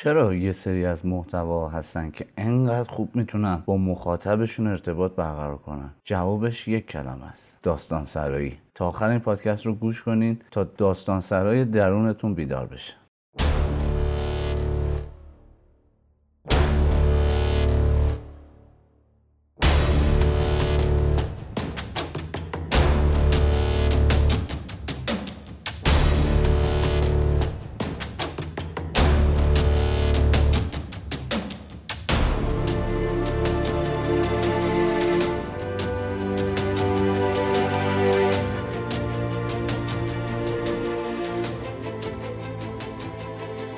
چرا یه سری از محتوا هستن که انقدر خوب می‌تونن با مخاطبشون ارتباط برقرار کنن؟ جوابش یک کلمه است داستان سرایی تا آخر این پادکست رو گوش کنین تا داستان سرای درونتون بیدار بشه.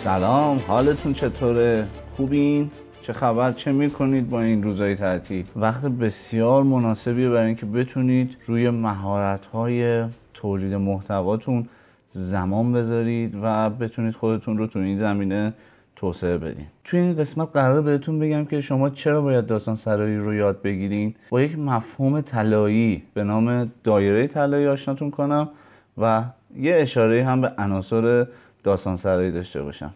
سلام حالتون چطوره؟ خوبین؟ چه خبر چه می‌کنید با این روزهای تعطیل وقت بسیار مناسبیه برای اینکه بتونید روی مهارت های تولید محتواتون زمان بذارید و بتونید خودتون رو تو این زمینه توسعه بدین توی این قسمت قرار بهتون بگم که شما چرا باید داستان سرایی رو یاد بگیرین با یک مفهوم طلایی به نام دایره طلایی آشناتون کنم و یه اشاره هم به عناصر داستان سرایی داشته باشم.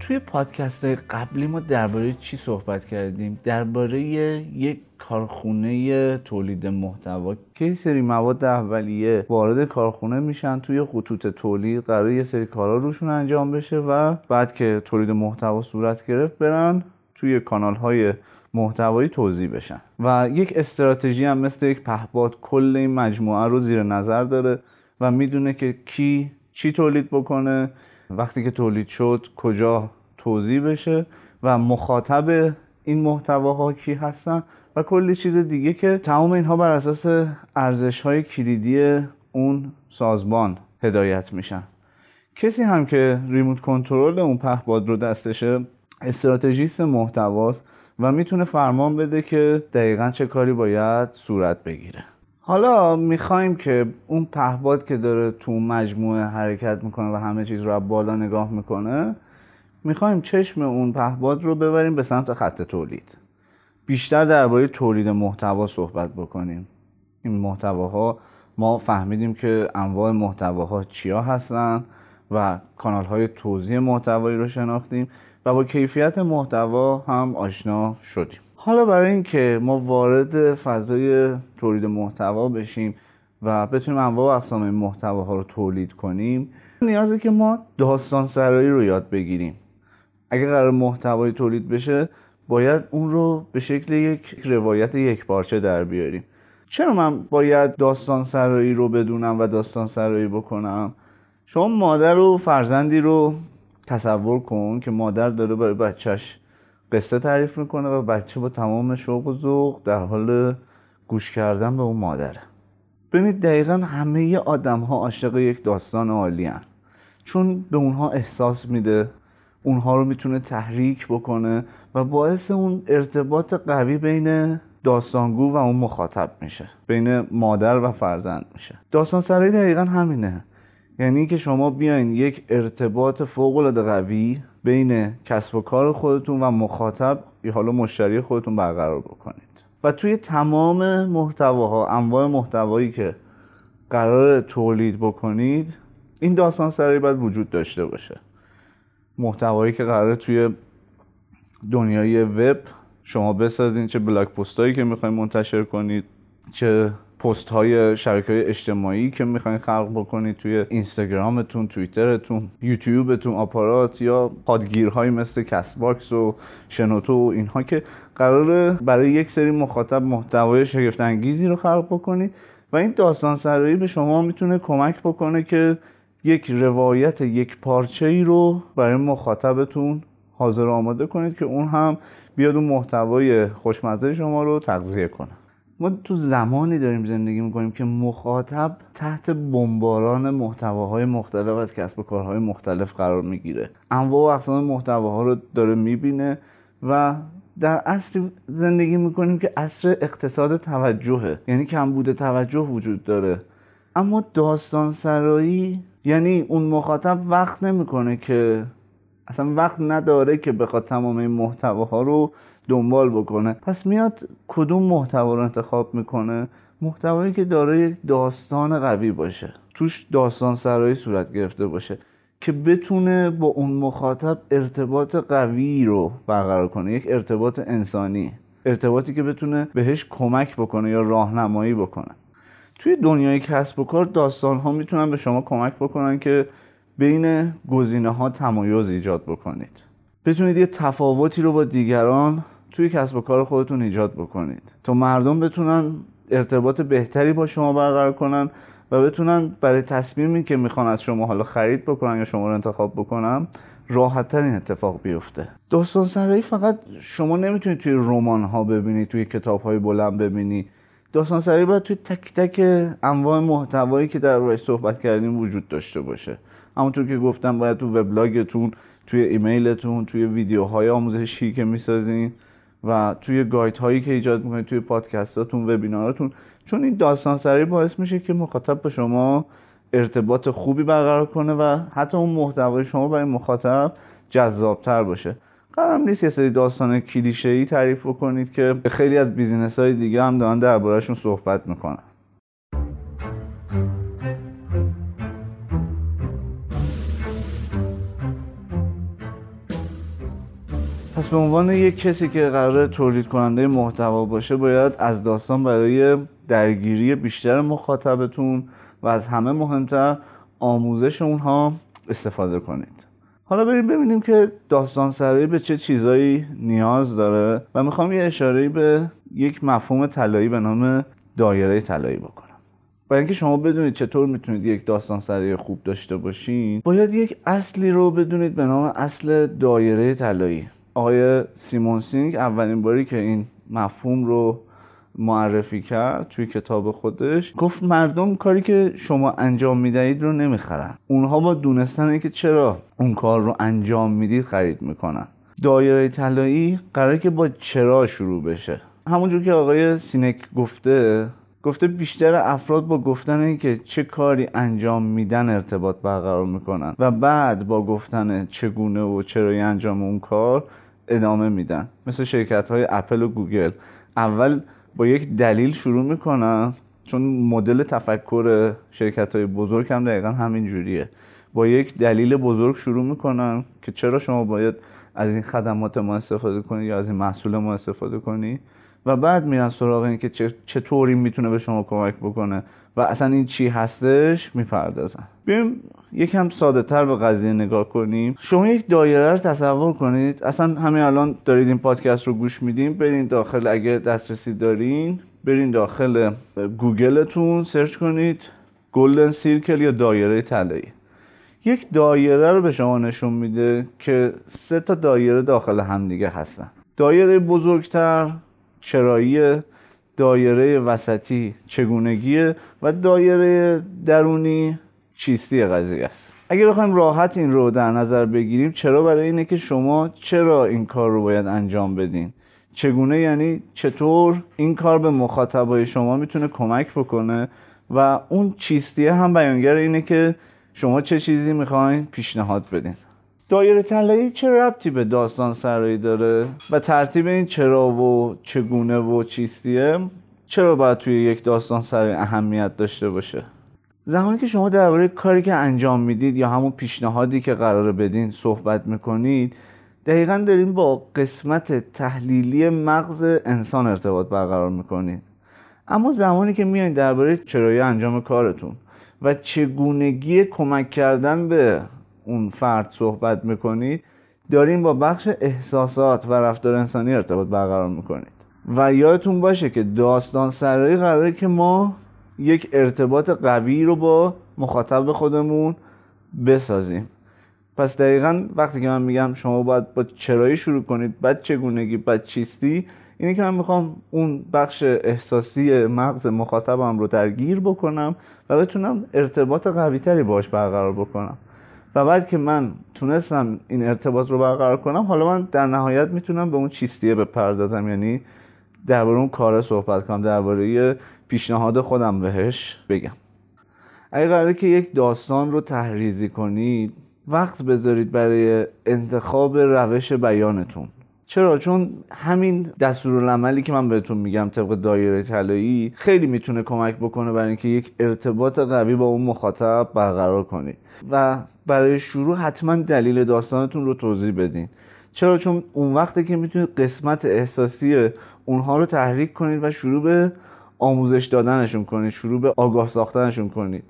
توی پادکست قبلی ما درباره چی صحبت کردیم؟ درباره یک کارخونه تولید محتوا. که یه سری مواد اولیه وارد کارخونه میشن توی خطوط تولید قرار یه سری کارا روشون انجام بشه و بعد که تولید محتوا صورت گرفت برن توی کانال های محتوایی توضیح بشن. و یک استراتژی هم مثل یک پهپاد کل این مجموعه رو زیر نظر داره و می‌دونه که کی چی تولید بکنه وقتی که تولید شد کجا توضیح بشه و مخاطب این محتواها کی هستن و کلی چیز دیگه که تمام اینها بر اساس ارزش های کلیدی اون سازمان هدایت میشن. کسی هم که ریموت کنترل اون پهپاد رو دستشه استراتژیست محتواست و می‌تونه فرمان بده که دقیقا چه کاری باید صورت بگیره. حالا می‌خوایم که اون پهباد که داره تو مجموعه حرکت می‌کنه و همه چیز رو بالا نگاه می‌کنه می‌خوایم چشم اون پهباد رو ببریم به سمت خط تولید. بیشتر درباره تولید محتوا صحبت بکنیم. این محتواها ما فهمیدیم که انواع محتواها چیا هستن و کانال های توضیح محتوایی رو شناختیم و با کیفیت محتوا هم آشنا شدیم. حالا برای اینکه ما وارد فضای تولید محتوا بشیم و بتونیم انواع و اقسام محتواها رو تولید کنیم نیازه که ما داستان سرایی رو یاد بگیریم. اگر قرار محتوایی تولید بشه باید اون رو به شکل یک روایت یک پارچه در بیاریم. چرا من باید داستان سرایی رو بدونم و داستان سرایی بکنم؟ شما مادر و فرزندی رو تصور کن که مادر داره برای بچهش قصه تعریف می‌کنه و بچه با تمام شوق و ذوق در حال گوش کردن به اون مادره. ببینید دقیقا همه آدم ها عاشق یک داستان عالی هن. چون به اونها احساس میده اونها رو می‌تونه تحریک بکنه و باعث اون ارتباط قوی بین داستانگو و اون مخاطب میشه بین مادر و فرزند میشه. داستان سرایی دقیقا همینه. یعنی که شما بیاین یک ارتباط فوق العاده قوی بین کسب و کار خودتون و مخاطب یا حالا مشتری خودتون برقرار بکنید. و توی تمام محتواها انواع محتوایی که قرار تولید بکنید این داستان سرایی باید وجود داشته باشه. محتوایی که قراره توی دنیای وب شما بسازین چه بلاک پست که می‌خواین منتشر کنید چه پست های شبکه اجتماعی که می‌خواین خلق بکنید توی اینستاگرامتون توییترتون یوتیوبتون آپارات یا پادگیرهایی مثل Castbox و شنوتو و اینها که قراره برای یک سری مخاطب محتوای شگفت انگیزی رو خلق بکنید. و این داستان سرایی به شما می‌تونه کمک بکنه که یک روایت یک پارچه ای رو برای مخاطبتون حاضر آماده کنید که اون هم بیاد اون محتوای خوشمزه شما رو تغذیه کنه. ما تو زمانی داریم زندگی می‌کنیم که مخاطب تحت بمباران محتواهای مختلف از کسب و کارهای مختلف قرار می‌گیره. انواع و اقسام محتواها رو داره می‌بینه و در عصر زندگی می‌کنیم که عصر اقتصاد توجهه. یعنی کمبود توجه وجود داره. اما داستان سرایی یعنی اون مخاطب وقت نمی‌کنه که اصلا وقت نداره که بخواد تمام این محتواها رو دنبال بکنه. پس میاد کدوم محتوا رو انتخاب می‌کنه؟ محتوایی که داره یک داستان قوی باشه. توش داستان سرایی صورت گرفته باشه که بتونه با اون مخاطب ارتباط قوی رو برقرار کنه. یک ارتباط انسانی. ارتباطی که بتونه بهش کمک بکنه یا راهنمایی بکنه. توی دنیای کسب و کار داستان ها می‌تونن به شما کمک بکنن که بین گزینه ها تمایز ایجاد بکنید. بتونید یه تفاوتی رو با دیگران توی کسب و کار خودتون ایجاد بکنید تا مردم بتونن ارتباط بهتری با شما برقرار کنن و بتونن برای تصمیمی که می‌خوان از شما حالا خرید بکنن یا شما رو انتخاب بکنن راحت این اتفاق بیفته. داستان سرایی فقط شما نمی‌تونید توی رمان ها ببینید توی کتاب های بلند ببینید داستان سرایی باید توی تک تک انواع محتوایی که در روی صحبت کردیم وجود داشته باشه. همونطور که گفتم باید تو وبلاگتون توی ایمیلتون توی ویدیوهای آموزشی که می‌سازین و توی گایت هایی که ایجاد می‌کنید توی پادکستاتون وبیناراتون چون این داستان سرایی باعث میشه که مخاطب با شما ارتباط خوبی برقرار کنه و حتی اون محتوای شما برای مخاطب جذابتر باشه. قرارم نیست یه سری داستان کلیشه ای تعریف بکنید که خیلی از بیزینس های دیگه هم دارن دربارهشون صحبت می‌کنن. پس به عنوان یک کسی که قرار تولید کننده محتوا باشه باید از داستان برای درگیری بیشتر مخاطبتون و از همه مهمتر آموزش اونها استفاده کنید. حالا بریم ببینیم که داستان سرایی به چه چیزایی نیاز داره و می‌خوام یه اشاره به یک مفهوم طلایی به نام دایره طلایی بکنم. برای اینکه شما بدونید چطور می‌تونید یک داستان سرایی خوب داشته باشین باید یک اصلی رو بدونید به نام اصل دایره طلایی. آقای سیمون سینگ اولین باری که این مفهوم رو معرفی کرد توی کتاب خودش گفت مردم کاری که شما انجام می‌دهید رو نمی‌خرن. اونها با دونستن که چرا اون کار رو انجام می‌دید خرید می‌کنن. دایره طلایی قراره که با چرا شروع بشه. همونجور که آقای سینک گفته گفته بیشتر افراد با گفتن که چه کاری انجام میدن ارتباط برقرار می‌کنن و بعد با گفتن چگونه و چرای انجام اون کار ادامه میدن. مثل شرکت های اپل و گوگل. اول با یک دلیل شروع می‌کنن چون مدل تفکر شرکت های بزرگ هم دقیقا همین جوریه. با یک دلیل بزرگ شروع می‌کنن که چرا شما باید از این خدمات ما استفاده کنید یا از این محصول ما استفاده کنید و بعد میرن سراغ این که چطوری می‌تونه به شما کمک بکنه. و اصلا این چی هستش؟ می‌پردازن. بیم یکم ساده تر به قضیه نگاه کنیم. شما یک دایره رو تصور کنید. اصلا همین الان دارید این پادکست رو گوش میدیم برین داخل اگه دسترسی دارین برین داخل گوگلتون سرچ کنید. گلدن سیرکل یا دایره طلایی. یک دایره رو به شما نشون میده که سه تا دایره داخل همدیگه هستن. دایره بزرگتر چرایی دایره وسطی چگونگیه و دایره درونی چیستی قضیه است. اگه بخوایم راحت این رو در نظر بگیریم چرا برای اینه که شما چرا این کار رو باید انجام بدین؟ چگونه یعنی چطور این کار به مخاطبای شما می‌تونه کمک بکنه؟ و اون چیستیه هم بیانگر اینه که شما چه چیزی می‌خواین پیشنهاد بدین. دایره طلایی چه ربطی به داستان سرایی داره؟ و ترتیب این چرا و چگونه و چیستیه؟ چرا باید توی یک داستان سرایی اهمیت داشته باشه؟ زمانی که شما درباره کاری که انجام می‌دید یا همون پیشنهادی که قراره بدین صحبت می‌کنید دقیقا داریم با قسمت تحلیلی مغز انسان ارتباط برقرار می‌کنید. اما زمانی که میایید درباره چرایی انجام کارتون و چگونگی کمک کردن به اون فرد صحبت می‌کنید داریم با بخش احساسات و رفتار انسانی ارتباط برقرار می‌کنید. و یادتون باشه که داستان سرایی قراره که ما یک ارتباط قوی رو با مخاطب خودمون بسازیم. پس دقیقا وقتی که من میگم شما باید با چرایی شروع کنید بعد چگونگی بعد چیستی اینه که من می‌خوام اون بخش احساسی مغز مخاطبم رو درگیر بکنم و بتونم ارتباط قوی تری باش برقرار بکنم. و بعد که من تونستم این ارتباط رو برقرار کنم حالا من در نهایت می‌تونم به اون چیستیه بپردازم. یعنی درباره اون کار صحبت کنم درباره پیشنهاد خودم بهش بگم. اگه قراره که یک داستان رو تحریزی کنید وقت بذارید برای انتخاب روش بیانتون. چرا؟ چون همین دستورالعملی که من بهتون میگم طبق دایره طلایی خیلی می‌تونه کمک بکنه برای اینکه یک ارتباط قوی با اون مخاطب برقرار کنید و برای شروع حتما دلیل داستانتون رو توضیح بدین. چرا؟ چون اون وقته که می‌تونید قسمت احساسی اونها رو تحریک کنید و شروع به آموزش دادنشون کنید شروع به آگاه ساختنشون کنید.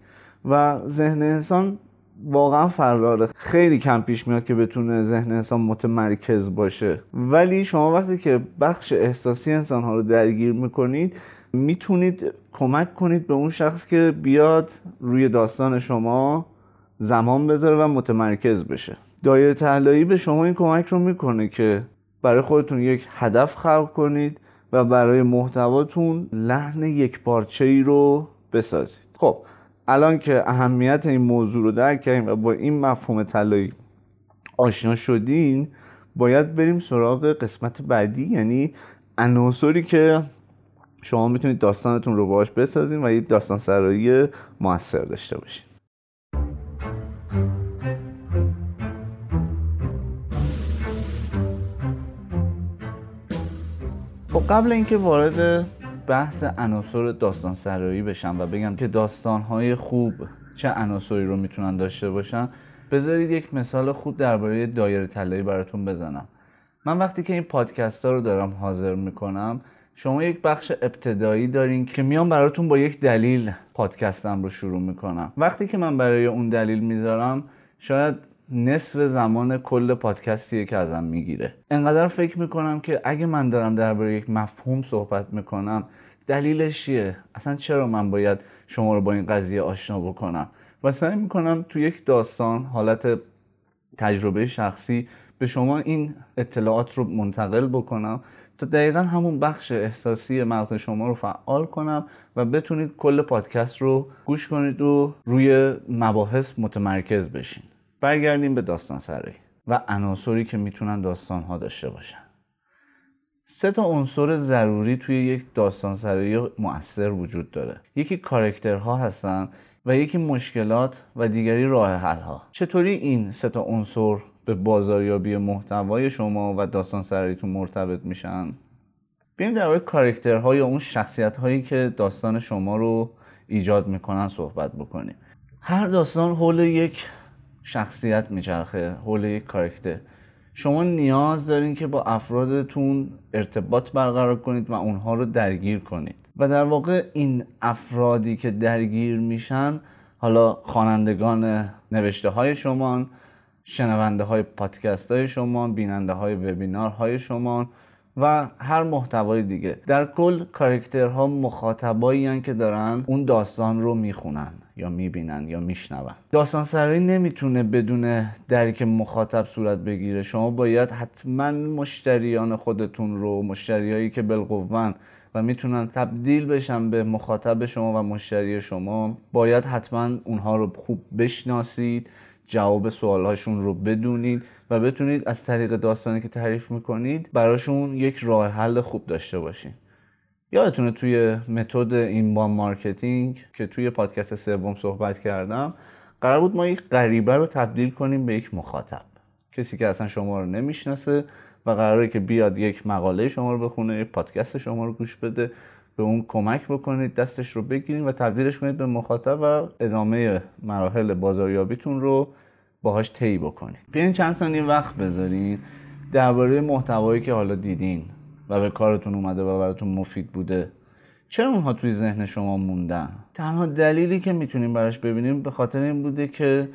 و ذهن انسان واقعا فراره. خیلی کم پیش میاد که بتونه ذهن انسان متمرکز باشه. ولی شما وقتی که بخش احساسی انسان ها رو درگیر می‌کنید می‌تونید کمک کنید به اون شخص که بیاد روی داستان شما زمان بذاره و متمرکز بشه. دایره تحلایی به شما این کمک رو می‌کنه که برای خودتون یک هدف خلق کنید و برای محتواتون لحن یک پارچه ای رو بسازید. خب الان که اهمیت این موضوع رو درک کردیم و با این مفهوم طلایی آشنا شدین باید بریم سراغ قسمت بعدی یعنی عناصری که شما می‌تونید داستانتون رو باهاش بسازین و یک داستان سرایی موثر داشته باشین. خب قبل اینکه وارد بحث عناصر داستان سرایی بشم و بگم که داستانهای خوب چه عناصری رو می‌تونن داشته باشن. بذارید یک مثال خوب درباره دایره طلایی براتون بزنم. من وقتی که این پادکست ها رو دارم حاضر می‌کنم شما یک بخش ابتدایی دارین که میام براتون با یک دلیل پادکستم رو شروع می‌کنم. وقتی که من برای اون دلیل می‌ذارم شاید نصف زمان کل پادکستیه که ازم می‌گیره. انقدر فکر می‌کنم که اگه من دارم درباره یک مفهوم صحبت می‌کنم دلیلش چیه؟ اصلا چرا من باید شما رو با این قضیه آشنا بکنم؟ و سعی می‌کنم تو یک داستان حالت تجربه شخصی به شما این اطلاعات رو منتقل بکنم تا دقیقا همون بخش احساسی مغز شما رو فعال کنم و بتونید کل پادکست رو گوش کنید و روی مباحث متمرکز بشین. برگردیم به داستان سرایی و عناصری که می‌تونن داستان ها داشته باشن. سه تا عنصر ضروری توی یک داستان سرایی مؤثر وجود داره. یکی کارکترها هستن و یکی مشکلات و دیگری راه حل ها چطوری این سه تا عنصر به بازاریابی محتوای شما و داستان سراییتون مرتبط میشن؟ بیایم در کارکترها یا اون شخصیت هایی که داستان شما رو ایجاد می‌کنن صحبت بکنیم. هر داستان حول یک شخصیت میچرخه حول یک کارکتر شما نیاز دارین که با افرادتون ارتباط برقرار کنید و اونها رو درگیر کنید. و در واقع این افرادی که درگیر میشن حالا خوانندگان نوشته های شما شنونده های پادکست های شما بیننده های وبینار های شما و هر محتوای دیگه. در کل کارکترها مخاطبایی که دارن اون داستان رو می‌خونن یا می‌بینن یا میشنون. داستان سرایی نمی‌تونه بدون درک مخاطب صورت بگیره. شما باید حتما مشتریان خودتون رو مشتریایی که بالقوان و می‌تونن تبدیل بشن به مخاطب شما و مشتری شما باید حتما اونها رو خوب بشناسید جواب سوالهاشون رو بدونید و بتونید از طریق داستانی که تعریف می‌کنید براشون یک راه حل خوب داشته باشین. یادتونه توی متد inbound marketing که توی پادکست سوم صحبت کردم قرار بود ما یک غریبه رو تبدیل کنیم به یک مخاطب. کسی که اصلا شما رو نمی‌شناسه و قراره که بیاد یک مقاله شما رو بخونه یک پادکست شما رو گوش بده به اون کمک بکنید دستش رو بگیرید و تبدیلش کنید به مخاطب و ادامه مراحل بازاریابیتون رو باهاش طی بکنید بیاین چند ثانیه وقت بذارین. درباره محتوایی که حالا دیدین و به کارتون اومده و براتون مفید بوده. چرا اونها توی ذهن شما موندن؟ تنها دلیلی که می‌تونیم براش ببینیم به خاطر این بوده که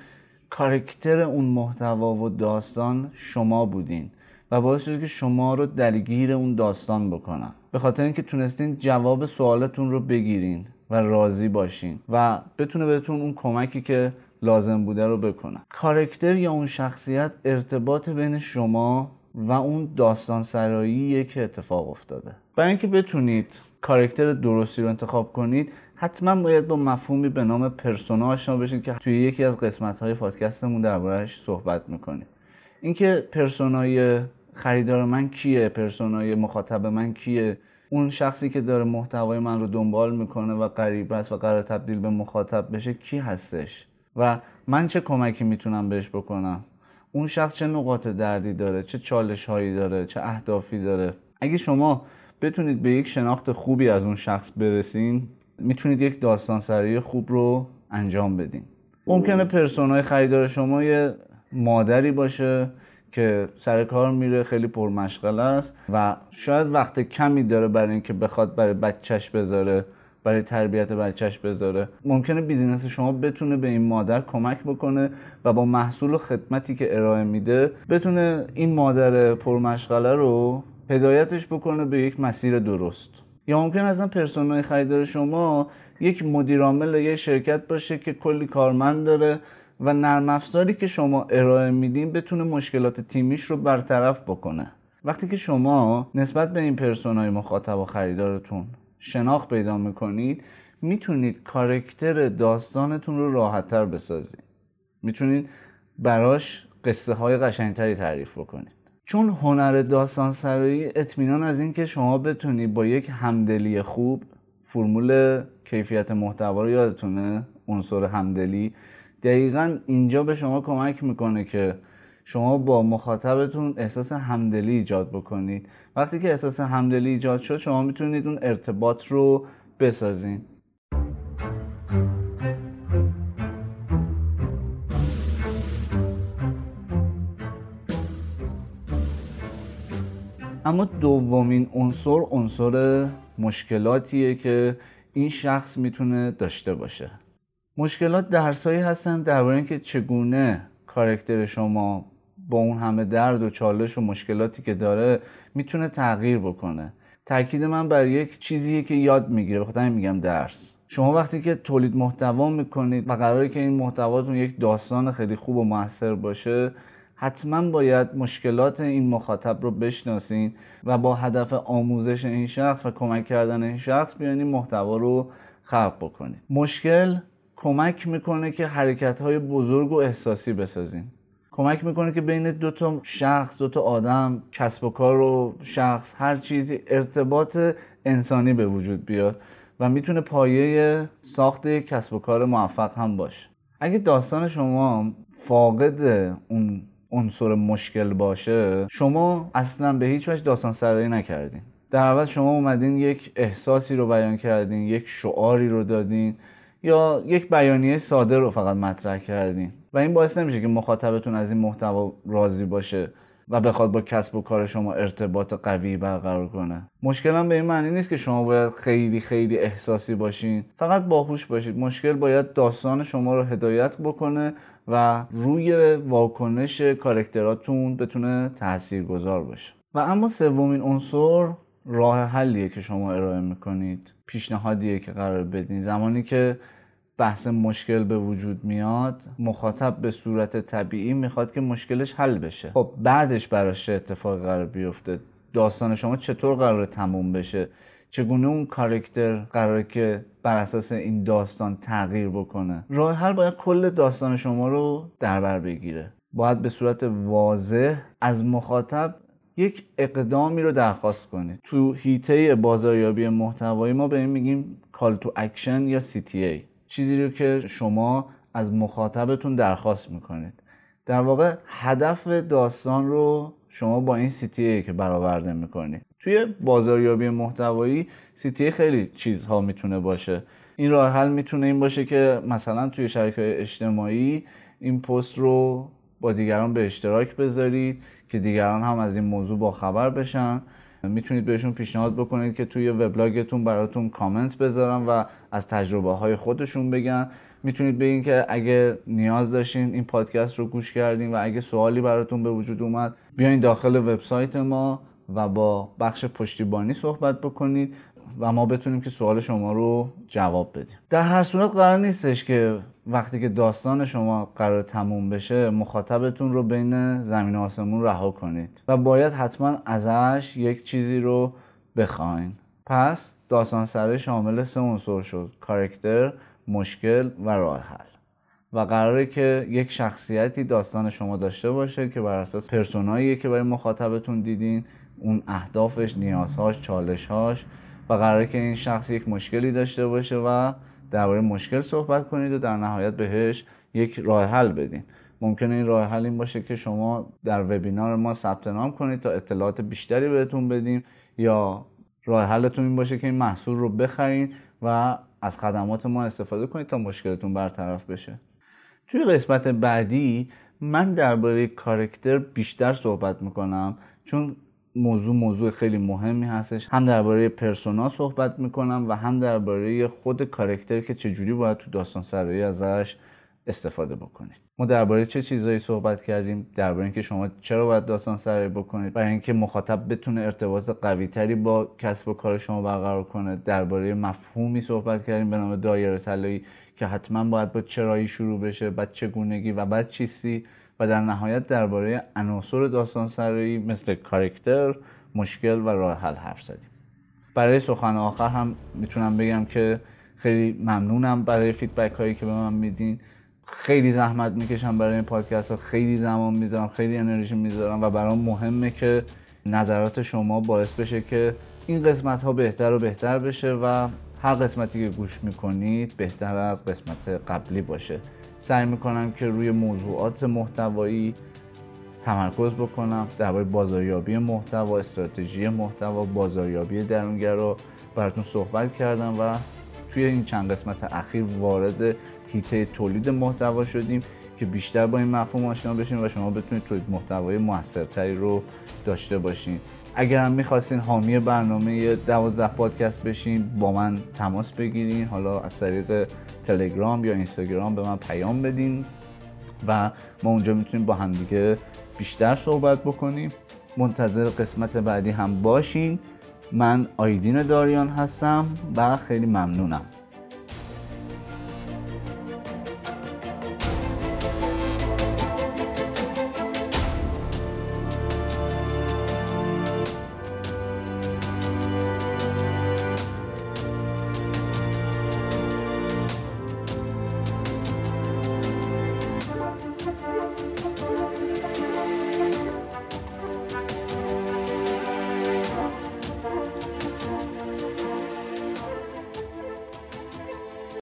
کارکتر اون محتوا و داستان شما بودین و باعث شده که شما رو درگیر اون داستان بکنن. به خاطر اینکه تونستین جواب سوالتون رو بگیرین و راضی باشین و بتونه بهتون اون کمکی که لازم بوده رو بکنن کارکتر یا اون شخصیت ارتباط بین شما و اون داستان سرایی که اتفاق افتاده. برای اینکه بتونید کارکتر درستی رو انتخاب کنید حتما باید با مفهومی به نام پرسونا آشنا بشید که توی یکی از قسمت های پادکستمون دربارهش صحبت می‌کنیم. اینکه پرسونای خریدار من کیه پرسونای مخاطب من کیه اون شخصی که داره محتوای من رو دنبال می‌کنه و قریب است و قرار تبدیل به مخاطب بشه کی هستش؟ و من چه کمکی می‌تونم بهش بکنم؟ اون شخص چه نقاط دردی داره چه چالش هایی داره چه اهدافی داره؟ اگه شما بتونید به یک شناخت خوبی از اون شخص برسین می‌تونید یک داستان سرایی خوب رو انجام بدین. ممکنه persona ی خریدار شما یه مادری باشه که سر کار میره خیلی پرمشغله است و شاید وقت کمی داره برای اینکه بخواد برای بچهش بذاره. برای تربیت بچهش بذاره. ممکنه business شما بتونه به این مادر کمک بکنه و با محصول و خدمتی که ارائه میده بتونه این مادر پرمشغله رو هدایتش بکنه به یک مسیر درست. یا ممکنه اصلا persona ی خریدار شما یک مدیرعامل یه شرکت باشه که کلی کارمند داره و نرم افزاری که شما ارائه میدین بتونه مشکلات تیمیش رو برطرف بکنه. وقتی که شما نسبت به این پرسونای مخاطب و خریدارتون شناخت پیدا می‌کنید می‌تونید کارکتر داستانتون رو راحتتر بسازید. می‌تونید براش قصه های قشنگتری تعریف بکنید. چون هنر داستان سرایی اطمینان از اینکه شما بتونید با یک همدلی خوب فرمول کیفیت محتوا رو یادتونه عنصر همدلی دقیقا اینجا به شما کمک می‌کنه که شما با مخاطبتون احساس همدلی ایجاد بکنید. وقتی که احساس همدلی ایجاد شد شما می‌تونید اون ارتباط رو بسازین. اما دومین عنصر عنصر مشکلاتیه که این شخص می‌تونه داشته باشه. مشکلات درسایی هستن درباره اینکه چگونه کارکتر شما با اون همه درد و چالش و مشکلاتی که داره می‌تونه تغییر بکنه. تاکید من بر یک چیزیه که یاد می‌گیره بخاطر میگم درس. شما وقتی که تولید محتوا می‌کنید و قراره که این محتواتون یک داستان خیلی خوب و موثر باشه حتما باید مشکلات این مخاطب رو بشناسین و با هدف آموزش این شخص و کمک کردن این شخص بیاین این محتوا رو خلق بکنید مشکل کمک می‌کنه که حرکت های بزرگ و احساسی بسازین. کمک می‌کنه که بین دو تا شخص دو تا آدم کسب و کار و شخص هر چیزی ارتباط انسانی به وجود بیاد و می‌تونه پایه ساخت کسب و کار موفق هم باشه. اگه داستان شما فاقد اون عنصر مشکل باشه شما اصلا به هیچ وجه داستان سرایی نکردین. در عوض شما اومدین یک احساسی رو بیان کردین یک شعاری رو دادین یا یک بیانیه ساده رو فقط مطرح کردین. و این باعث نمیشه که مخاطبتون از این محتوا راضی باشه و بخواد با کسب و کار شما ارتباط قوی برقرار کنه. مشکل به این معنی نیست که شما باید خیلی خیلی احساسی باشین. فقط باهوش باشید. مشکل باید داستان شما رو هدایت بکنه و روی واکنش کارکتراتون بتونه تاثیرگذار باشه. و اما سومین عنصر راه حلیه که شما ارائه می‌کنید. پیشنهادیه که قرار بدین. زمانی که بحث مشکل به وجود میاد مخاطب به صورت طبیعی می‌خواد که مشکلش حل بشه. خب بعدش براش چه اتفاقی قرار بیفته؟ داستان شما چطور قرار تموم بشه؟ چگونه اون کارکتر قراره که بر اساس این داستان تغییر بکنه؟ راه حل باید کل داستان شما رو در بر بگیره. باید به صورت واضح از مخاطب یک اقدامی رو درخواست کنید. تو حیطه بازاریابی محتوایی ما به این میگیم call to action یا CTA چیزی رو که شما از مخاطبتون درخواست می‌کنید. در واقع هدف داستان رو شما با این CTA که برآورده می‌کنید توی بازاریابی محتوایی CTA خیلی چیزها می‌تونه باشه. این راه حل می‌تونه این باشه که مثلا توی شبکه اجتماعی این پست رو با دیگران به اشتراک بذارید که دیگران هم از این موضوع با خبر بشن. می‌تونید بهشون پیشنهاد بکنید که توی وبلاگتون براتون کامنت بذارن و از تجربه های خودشون بگن. می‌تونید بگین که اگه نیاز داشتین این پادکست رو گوش کردین و اگه سوالی براتون به وجود اومد بیاین داخل وبسایت ما و با بخش پشتیبانی صحبت بکنید. و ما بتونیم که سوال شما رو جواب بدیم. در هر صورت قرار نیستش که وقتی که داستان شما قرار تموم بشه مخاطبتون رو بین زمین و آسمون رها کنید و باید حتما ازش یک چیزی رو بخواین. پس داستان سره شامل سه عنصر شد کارکتر مشکل و راه حل. و قراره که یک شخصیتی داستان شما داشته باشه که بر اساس پرسوناییه که برای مخاطبتون دیدین اون اهدافش نیازهاش چالشهاش و قراره که این شخص یک مشکلی داشته باشه و درباره مشکل صحبت کنید و در نهایت بهش یک راه حل بدین. ممکنه این راه حل این باشه که شما در وبینار ما ثبت نام کنید تا اطلاعات بیشتری بهتون بدیم یا راه حلتون این باشه که این محصول رو بخرین و از خدمات ما استفاده کنید تا مشکلتون برطرف بشه. توی قسمت بعدی من درباره کارکتر بیشتر صحبت می‌کنم چون موضوع موضوع خیلی مهمی هستش. هم درباره پرسونا صحبت می‌کنم و هم درباره خود کارکتر که چجوری باید تو داستان سرایی ازش استفاده بکنید. ما درباره چه چیزهایی صحبت کردیم؟ درباره اینکه شما چرا باید داستان سرایی بکنید؟ برای اینکه مخاطب بتونه ارتباط قوی تری با کسب و کار شما برقرار کنه. درباره مفهومی صحبت کردیم به نام دایره طلایی که حتما باید با چرایی شروع بشه بعد چگونگی و بعد چیستی. و در نهایت درباره عناصر داستان سرایی مثل کارکتر مشکل و راه حل حرف زدیم. برای سخن آخر هم می‌تونم بگم که خیلی ممنونم برای فیدبک هایی که به من میدین. خیلی زحمت می‌کشم برای این پادکست ها. خیلی زمان می‌ذارم خیلی انرژی می‌ذارم و برام مهمه که نظرات شما باعث بشه که این قسمت ها بهتر و بهتر بشه و هر قسمتی که گوش می‌کنید بهتر از قسمت قبلی باشه. سعی می‌کنم که روی موضوعات محتوایی تمرکز بکنم درباره بازاریابی محتوا استراتژی محتوا بازاریابی درونگرا براتون صحبت کردم و توی این چند قسمت اخیر وارد هیته تولید محتوا شدیم که بیشتر با این مفهوم آشنا بشین و شما بتونید تولید محتوای موثرتری رو داشته باشین. اگر هم می‌خواستین حامی برنامه دوازده پادکست بشین با من تماس بگیرین. حالا از طریق تلگرام یا اینستاگرام به من پیام بدین و ما اونجا می‌تونیم با همدیگه بیشتر صحبت بکنیم. منتظر قسمت بعدی هم باشین. من آیدین داریان هستم و خیلی ممنونم.